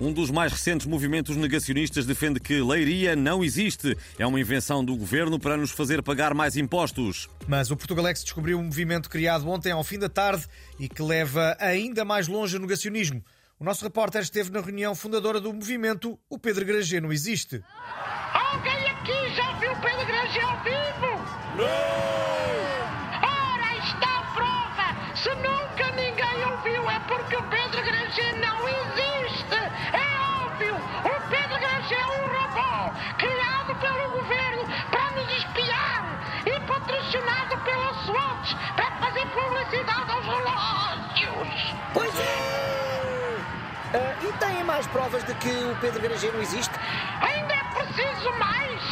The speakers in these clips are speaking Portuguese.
Um dos mais recentes movimentos negacionistas defende que Leiria não existe. É uma invenção do governo para nos fazer pagar mais impostos. Mas o Portugalex descobriu um movimento criado ontem ao fim da tarde e que leva ainda mais longe o negacionismo. O nosso repórter esteve na reunião fundadora do movimento O Pedro Granger não existe. Alguém aqui já viu Pedro Granger ao vivo? Não! Ouviu é porque o Pedro Granger não existe! É óbvio! O Pedro Granger é um robô criado pelo governo para nos espiar e patrocinado pela SWAT para fazer publicidade aos relógios! Pois é! Ah, e têm mais provas de que o Pedro Granger não existe? Ainda é preciso mais?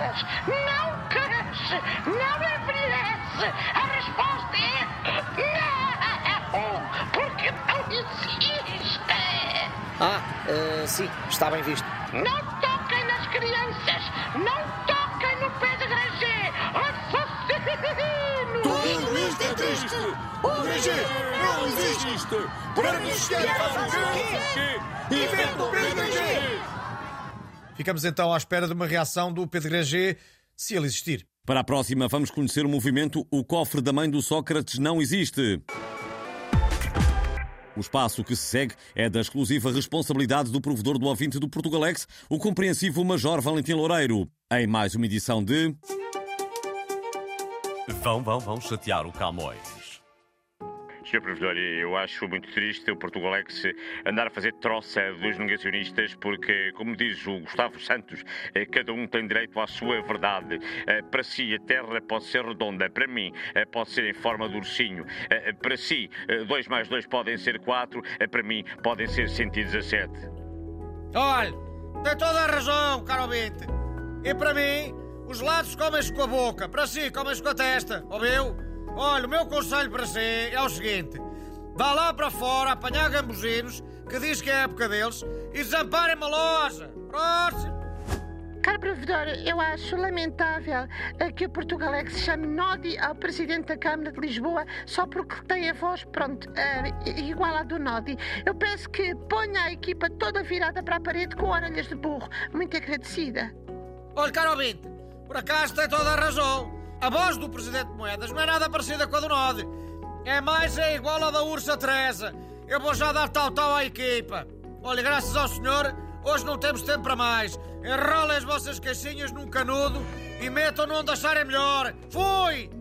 Não cresce! Não envelhece! A resposta é... Não! Porque não existe! Ah, ah, sim, está bem visto. Não toquem nas crianças! Não toquem no Pedro Granger! Assassino! Tudo isto é triste! O Granger não existe! Para nos espiar faz Ficamos então à espera de uma reação do Pedro Granger, se ele existir. Para a próxima, vamos conhecer o movimento O Cofre da Mãe do Sócrates Não Existe. O espaço que se segue é da exclusiva responsabilidade do provedor do ouvinte do Portugalex, o compreensivo Major Valentim Loureiro. Em mais uma edição de. Vão, vão, vão chatear o Camões. Sr. Provedor, eu acho muito triste o Portugalex andar a fazer troça dos negacionistas, porque, como diz o Gustavo Santos, eh, cada um tem direito à sua verdade. Eh, Para si, a Terra pode ser redonda, para mim, eh, pode ser em forma de ursinho. Para si, 2 mais 2 podem ser 4, para mim, podem ser 117. Olha, tem toda a razão, caro ouvinte. E para mim, os lados comem-se com a boca, para si comem-se com a testa, ouviu? Olha, o meu conselho para si é o seguinte: vá lá para fora apanhar gambuzinos, que diz que é a época deles, e desamparem-me a loja. Próximo! Caro provedor, eu acho lamentável eh, que o Portugalex chame Nodi ao presidente da Câmara de Lisboa só porque tem a voz, pronto, eh, igual à do Nodi. Eu peço que ponha a equipa toda virada para a parede com orelhas de burro. Muito agradecida. Olha, caro ouvinte, por acaso tem toda a razão. A voz do Presidente Moedas não é nada parecida com a do Nodi. É mais é igual à da Ursa Teresa. Eu vou já dar tal-tal à equipa. Olha, graças ao Senhor, hoje não temos tempo para mais. Enrolem as vossas caixinhas num canudo e metam-no onde acharem melhor. Fui!